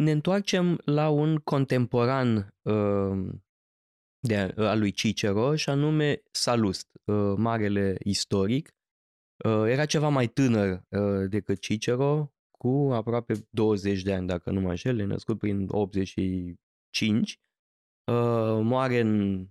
ne întoarcem la un contemporan uh, de, al lui Cicero și anume Salust, uh, marele istoric. Uh, era ceva mai tânăr uh, decât Cicero, cu aproape 20 de ani, dacă nu mă înșel, e născut prin 85. Uh, moare în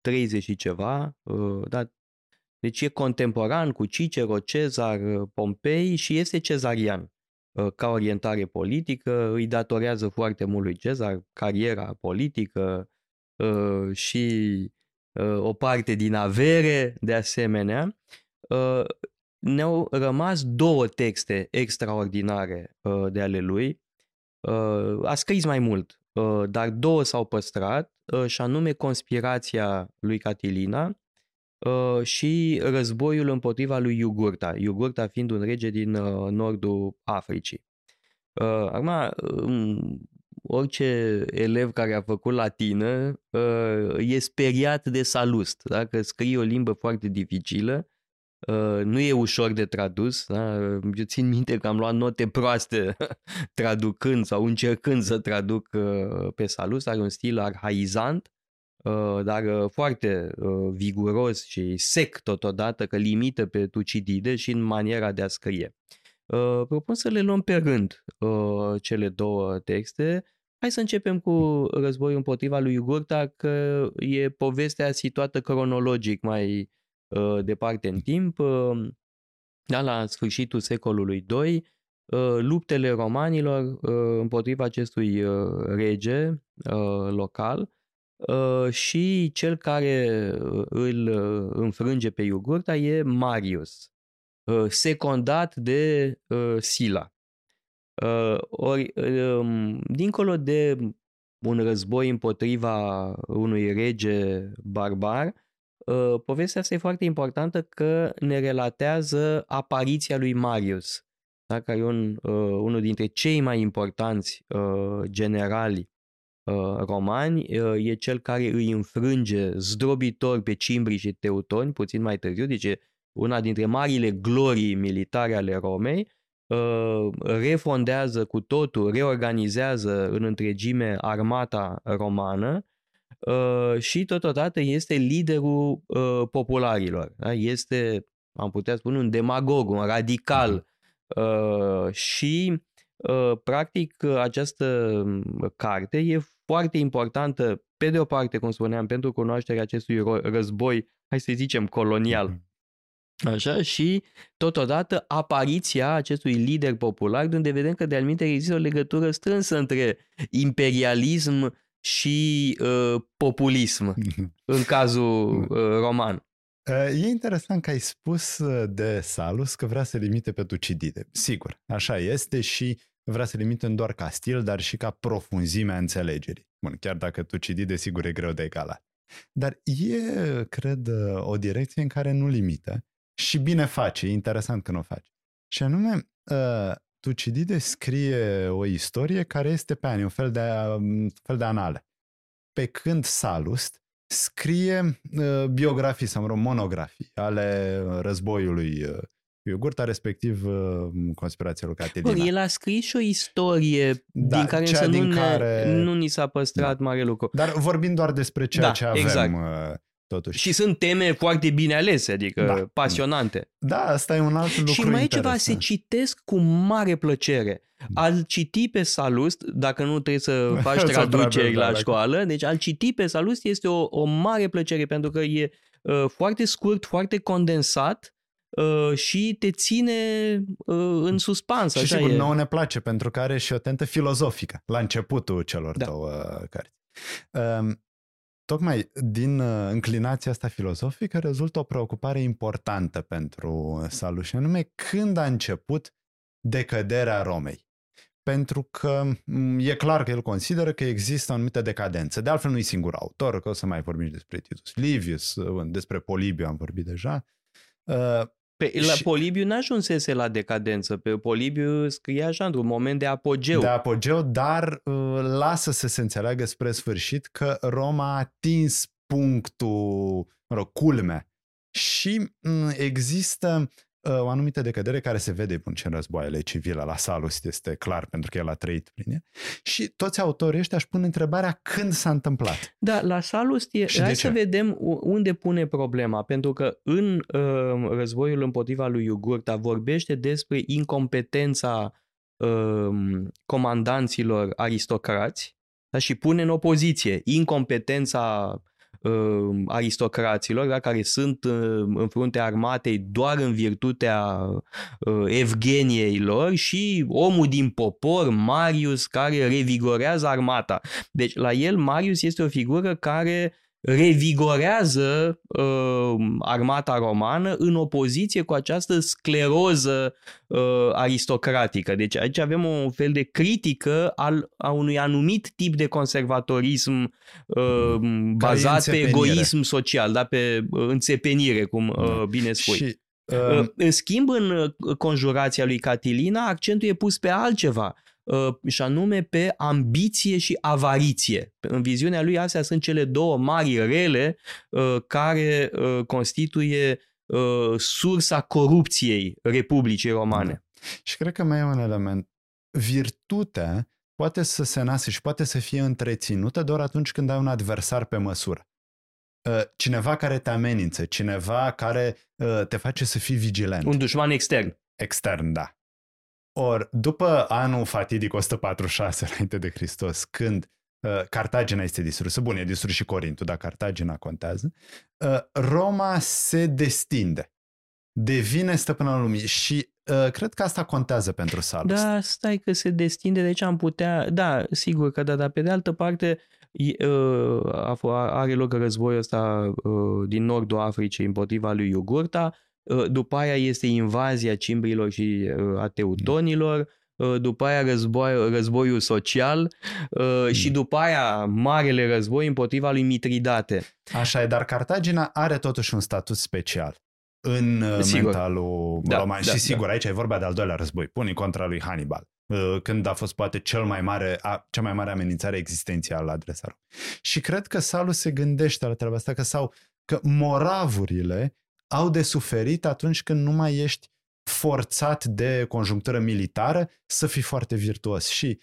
30 și ceva, uh, dar deci e contemporan cu Cicero, Cezar, uh, Pompei și este cezarian. Uh, ca orientare politică, îi datorează foarte mult lui Cezar cariera politică și o parte din avere, de asemenea. Ne-au rămas două texte extraordinare de ale lui. A scris mai mult, dar două s-au păstrat, și anume conspirația lui Catilina, Uh, și războiul împotriva lui Iugurta, Iugurta fiind un rege din uh, nordul Africii. Uh, acum, um, orice elev care a făcut latină e speriat de salust, da? că scrie o limbă foarte dificilă, nu e ușor de tradus. Da? Eu țin minte că am luat note proaste traducând sau încercând să traduc pe salust, are un stil arhaizant, Uh, dar uh, foarte uh, viguros și sec totodată, că limită pe Tucidide și în maniera de a scrie. Propun să le luăm pe rând cele două texte. Hai să începem cu războiul împotriva lui Gurta, că e povestea situată cronologic mai departe în timp. Da, la sfârșitul secolului II, luptele romanilor împotriva acestui rege local, Uh, și cel care uh, îl uh, înfrânge pe Iugurta e Marius, secundat de Sila. Ori, um, dincolo de un război împotriva unui rege barbar, povestea asta e foarte importantă că ne relatează apariția lui Marius, da? care e un, unul dintre cei mai importanți generali Uh, romani, uh, e cel care îi înfrânge zdrobitor pe cimbri și teutoni puțin mai târziu, deci e una dintre marile glorii militare ale Romei, uh, refondează cu totul, reorganizează în întregime armata romană și totodată este liderul popularilor. Da? Este, am putea spune, un demagog, un radical mhm. și practic această carte e foarte importantă, pe de o parte, cum spuneam, pentru cunoașterea acestui război, hai să zicem, colonial. Mhm. Așa, și totodată apariția acestui lider popular, unde vedem că de-al există o legătură strânsă între imperialism și uh, populism, mhm. în cazul mhm. uh, roman. E interesant că ai spus uh, de Salus că vrea să limite pe Tucidide. Sigur, așa este și vrea să limite doar ca stil, dar și ca profunzimea înțelegerii. Bun, chiar dacă tu citi, desigur, e greu de egalat. Dar e, cred, o direcție în care nu limită și bine face, e interesant când o face. Și anume, uh, Tucidide scrie o istorie care este pe ani, un fel de, un fel de anale. Pe când Salust scrie uh, biografii sau monografii ale războiului uh, iogurta, respectiv uh, conspirația lui Caterina. Bun, el a scris și o istorie da, din care însă din nu, care... Ne, nu ni s-a păstrat da. mare lucru. Dar vorbim doar despre ceea da, ce avem exact. Uh, totuși. Și sunt teme foarte bine alese, adică da. pasionante. Da, asta e un alt lucru Și mai e ceva, se citesc cu mare plăcere. Al citi pe Salust, dacă nu trebuie să faci traduceri la da, școală, deci al citi pe Salust este o, o mare plăcere pentru că e uh, foarte scurt, foarte condensat Uh, și te ține uh, în suspans. Și așa sigur, e. nouă ne place pentru că are și o tentă filozofică la începutul celor da. două cărți. Uh, tocmai din uh, înclinația asta filozofică rezultă o preocupare importantă pentru Saluș și anume când a început decăderea Romei. Pentru că e clar că el consideră că există o anumită decadență. De altfel nu e singur autor, că o să mai vorbim despre Titus Livius, despre Polibiu am vorbit deja. Pe, la și... Polibiu n-ajunsese la decadență. Pe Polibiu scria așa într-un moment de apogeu. De apogeu, dar uh, lasă să se înțeleagă spre sfârșit că Roma a atins punctul, mă rog, culmea. Și uh, există o anumită decădere care se vede până în războaiele civile. La Salus este clar pentru că el a trăit prin el. Și toți autorii ăștia își pun întrebarea când s-a întâmplat. Da, la Salus, e, Și hai de să ce? vedem u- unde pune problema, pentru că în uh, războiul împotriva lui Iugurta vorbește despre incompetența uh, comandanților aristocrați da, și pune în opoziție incompetența uh, aristocraților da, care sunt uh, în fruntea armatei doar în virtutea uh, Evgeniei lor și omul din popor, Marius, care revigorează armata. Deci la el Marius este o figură care revigorează uh, armata romană în opoziție cu această scleroză uh, aristocratică. Deci aici avem un fel de critică al, a unui anumit tip de conservatorism uh, bazat pe înțepenire. egoism social, da, pe uh, înțepenire, cum uh, bine spui. Și, Uh, uh, În schimb, în uh, conjurația lui Catilina, accentul e pus pe altceva, uh, și anume pe ambiție și avariție. În viziunea lui, astea sunt cele două mari rele uh, care uh, constituie uh, sursa corupției Republicii Romane. Și cred că mai e un element. Virtutea poate să se nască și poate să fie întreținută doar atunci când ai un adversar pe măsură. Uh, Cineva care te amenință, cineva care uh, te face să fii vigilent. Un dușman extern. Extern, da. Or, după anul fatidic 146 înainte de Hristos, când uh, Cartagina este distrusă, bun, e distrus și Corintul, dar Cartagina contează, uh, Roma se destinde, devine stăpâna lumii și uh, cred că asta contează pentru Salus. Da, stai că se destinde, deci am putea, da, sigur că da, dar pe de altă parte e, uh, a f- are loc războiul ăsta uh, din nordul Africii împotriva lui Iugurta, uh, după aia este invazia cimbrilor și uh, a teutonilor, uh, după aia război, războiul social uh, și după aia marele război împotriva lui Mitridate. Așa e, dar Cartagina are totuși un statut special în uh, Sigur. mentalul Da, roman. da, și sigur, da. aici e vorba de al doilea război pun contra lui Hannibal, uh, când a fost poate cel mai mare, a, cea mai mare amenințare existențială la adresa Romei. Și cred că Salus se gândește la treaba asta, că, sau, că moravurile au de suferit atunci când nu mai ești forțat de conjunctură militară să fii foarte virtuos. Și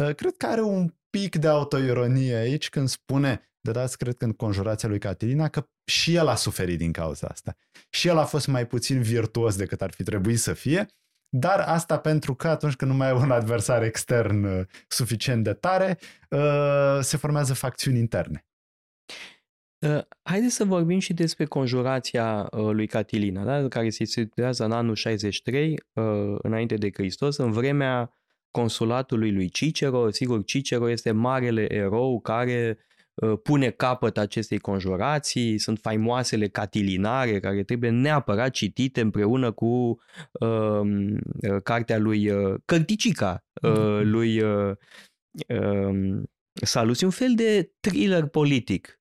uh, cred că are un pic de autoironie aici când spune, de dați cred că în conjurația lui Catilina, că și el a suferit din cauza asta. Și el a fost mai puțin virtuos decât ar fi trebuit să fie, dar asta pentru că atunci când nu mai ai un adversar extern uh, suficient de tare, uh, se formează facțiuni interne. Uh, Haideți să vorbim și despre conjurația uh, lui Catilina, da? care se situează în anul 63 uh, înainte de Hristos, în vremea consulatului lui Cicero. Sigur, Cicero este marele erou care uh, pune capăt acestei conjurații, sunt faimoasele catilinare care trebuie neapărat citite împreună cu uh, uh, cartea lui uh, Cărticica, uh, lui uh, uh, Salus. E un fel de thriller politic.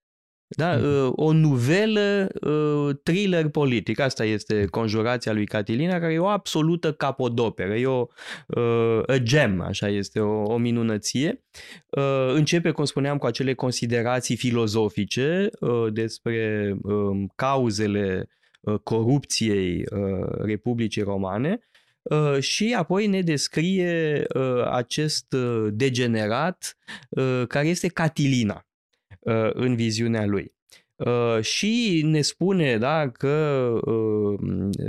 Da? Mhm. Uh, O nuvelă uh, thriller politic. Asta este conjurația lui Catilina, care e o absolută capodoperă. E o uh, a gem, așa este, o, o minunăție. Uh, Începe, cum spuneam, cu acele considerații filozofice uh, despre um, cauzele uh, corupției uh, Republicii Romane uh, și apoi ne descrie uh, acest uh, degenerat uh, care este Catilina uh, în viziunea lui. Uh, și ne spune da, că uh,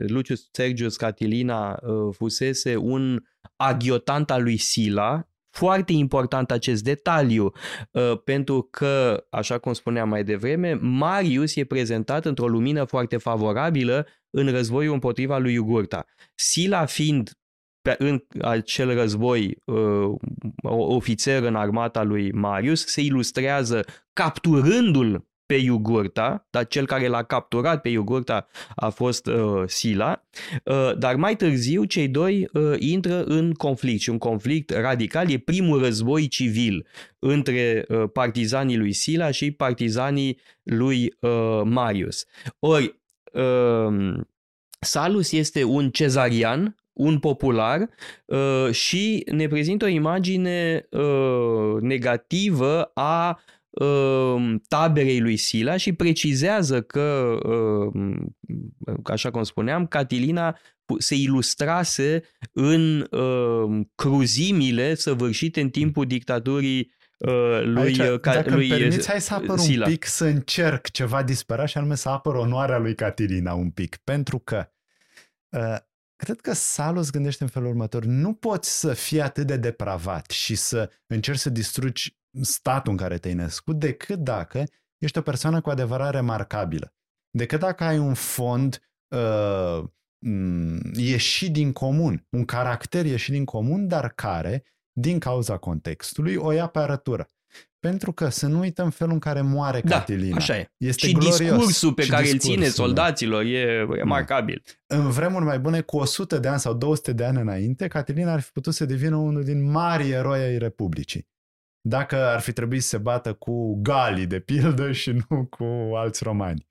Lucius Sergius Catilina uh, fusese un aghiotant al lui Sila, foarte important acest detaliu, uh, pentru că, așa cum spuneam mai devreme, Marius e prezentat într-o lumină foarte favorabilă în războiul împotriva lui Jugurta. Sila fiind pe, în acel război uh, ofițer în armata lui Marius, se ilustrează capturându-l pe Iugurta, dar cel care l-a capturat pe Iugurta a fost uh, Sila, uh, dar mai târziu cei doi uh, intră în conflict și un conflict radical, e primul război civil între uh, partizanii lui Sila și partizanii lui uh, Marius. Ori, uh, Salus este un cezarian, un popular uh, și ne prezintă o imagine uh, negativă a uh, taberei lui Sila și precizează că, uh, așa cum spuneam, Catilina se ilustrase în uh, cruzimile săvârșite în timpul dictaturii uh, lui, Aici, uh, ca, dacă lui îmi permiți, hai să apăr Sila. un pic, să încerc ceva disperat și anume să apăr onoarea lui Catilina un pic. Pentru că uh, cred că Salus gândește în felul următor. Nu poți să fii atât de depravat și să încerci să distrugi statul în care te-ai născut decât dacă ești o persoană cu adevărat remarcabilă. Decât dacă ai un fond uh, ieșit din comun, un caracter ieșit din comun, dar care, din cauza contextului, o ia pe arătură. Pentru că să nu uităm felul în care moare Da, Catilina. așa e. Este și glorios. discursul pe Și care îl discursul, ține da. soldaților e remarcabil. În vremuri mai bune, cu 100 de ani sau 200 de ani înainte, Catilina ar fi putut să devină unul din mari eroi ai Republicii. Dacă ar fi trebuit să se bată cu Galii, de pildă, și nu cu alți romani.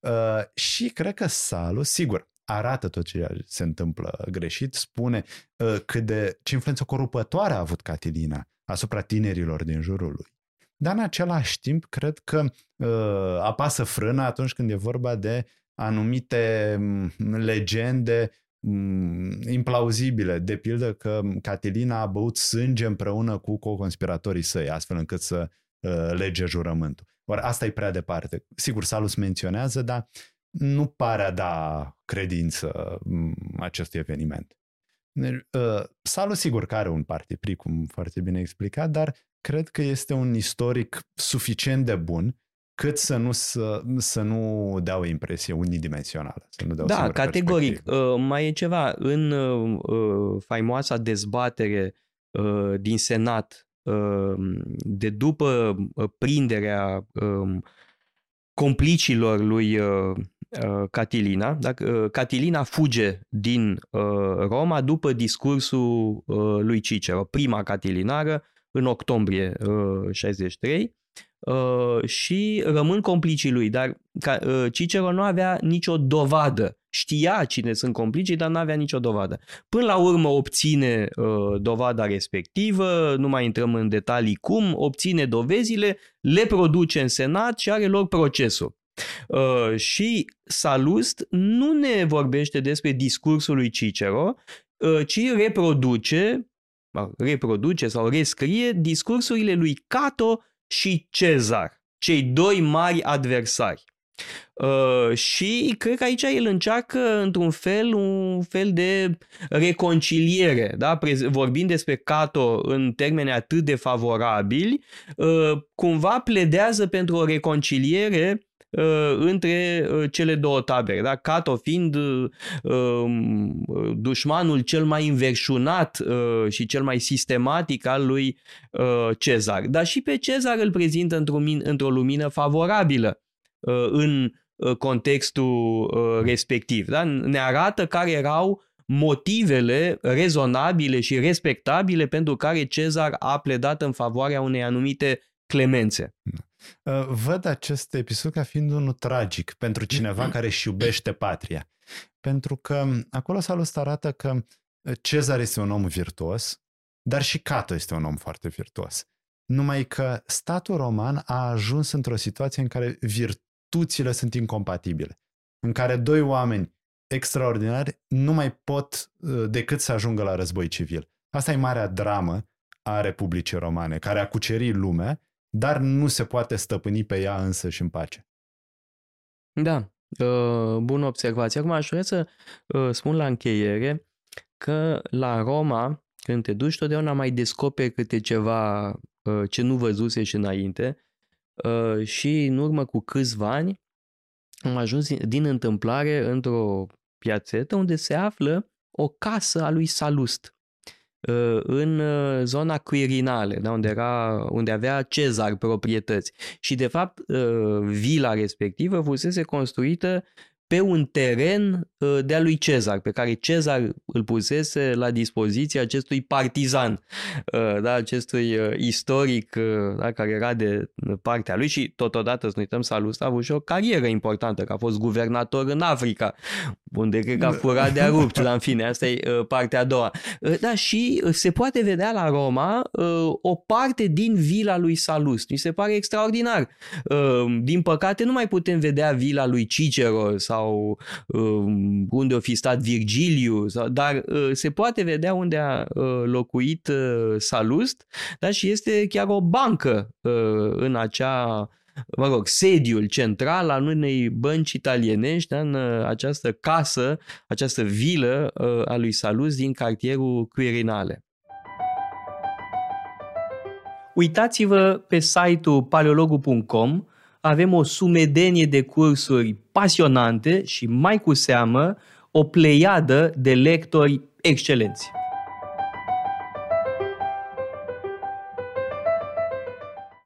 Uh, și cred că Salus, sigur, arată tot ce se întâmplă greșit, spune uh, cât de, ce influență corupătoare a avut Catilina asupra tinerilor din jurul lui. Dar în același timp, cred că uh, apasă frâna atunci când e vorba de anumite m, legende m, implauzibile. De pildă că Catilina a băut sânge împreună cu co-conspiratorii săi, astfel încât să uh, lege jurământul. Ori asta e prea departe. Sigur, Salus menționează, dar nu pare a da credință m, acestui eveniment. Uh, Salus sigur că are un partipri, cum foarte bine explicat, dar cred că este un istoric suficient de bun cât să nu, să, să nu dea o impresie unidimensională. Să nu dea o Da, singură categoric. perspectivă. Uh, mai e ceva. În uh, uh, faimoasa dezbatere uh, din Senat uh, de după uh, prinderea uh, complicilor lui uh, uh, Catilina, da? uh, Catilina fuge din uh, Roma după discursul uh, lui Cicero, prima catilinară, în octombrie uh, 63 uh, și rămân complicii lui, dar ca, uh, Cicero nu avea nicio dovadă. Știa cine sunt complicii, dar nu avea nicio dovadă. Până la urmă obține uh, dovada respectivă, nu mai intrăm în detalii cum, obține dovezile, le produce în senat și are loc procesul. Uh, și Salust nu ne vorbește despre discursul lui Cicero, uh, ci reproduce, reproduce sau rescrie discursurile lui Cato și Cezar, cei doi mari adversari. Uh, și cred că aici el încearcă într-un fel un fel de reconciliere, da? vorbind despre Cato în termeni atât de favorabili, uh, cumva pledează pentru o reconciliere uh, între uh, cele două tabere. Da? Cato fiind uh, um, dușmanul cel mai înverșunat uh, și cel mai sistematic al lui uh, Cezar. Dar și pe Cezar îl prezintă într-o, într-o lumină favorabilă uh, în uh, contextul uh, respectiv. Da? Ne arată care erau motivele rezonabile și respectabile pentru care Cezar a pledat în favoarea unei anumite clemențe. Uh, Văd acest episod ca fiind unul tragic pentru cineva care își iubește patria. Pentru că acolo Salust arată că Cezar este un om virtuos, dar și Cato este un om foarte virtuos. Numai că statul roman a ajuns într-o situație în care virtuțile sunt incompatibile, în care doi oameni extraordinari nu mai pot uh, decât să ajungă la război civil. Asta e marea dramă a Republicii Romane, care a cucerit lumea, dar nu se poate stăpâni pe ea însă și în pace. Da, uh, bună observație. Acum aș vrea să uh, spun la încheiere că la Roma, când te duci, totdeauna mai descoperi câte ceva uh, ce nu văzuse și înainte și în urmă cu câțiva ani am ajuns din întâmplare într-o piațetă unde se află o casă a lui Salust în zona Quirinale, da, unde, era, unde avea Cezar proprietăți. Și de fapt vila respectivă fusese construită pe un teren de-a lui Cezar, pe care Cezar îl pusese la dispoziție acestui partizan, da, acestui istoric da, care era de partea lui și totodată, să nu uităm, Salust a avut și o carieră importantă, că a fost guvernator în Africa, unde cred că a furat de-a rupt, dar în fine, asta e uh, partea a doua. Uh, da, și uh, se poate vedea la Roma o parte din vila lui Salus. Mi se pare extraordinar. Din păcate nu mai putem vedea vila lui Cicero sau unde a fi stat Virgiliu, dar se poate vedea unde a locuit Salust da, și este chiar o bancă în acea mă rog, sediul central al unei bănci italienești da, în uh, această casă, această vilă uh, a lui Salus din cartierul Quirinale. Uitați-vă pe site-ul paleologu.com, avem o sumedenie de cursuri pasionante și mai cu seamă o pleiadă de lectori excelenți.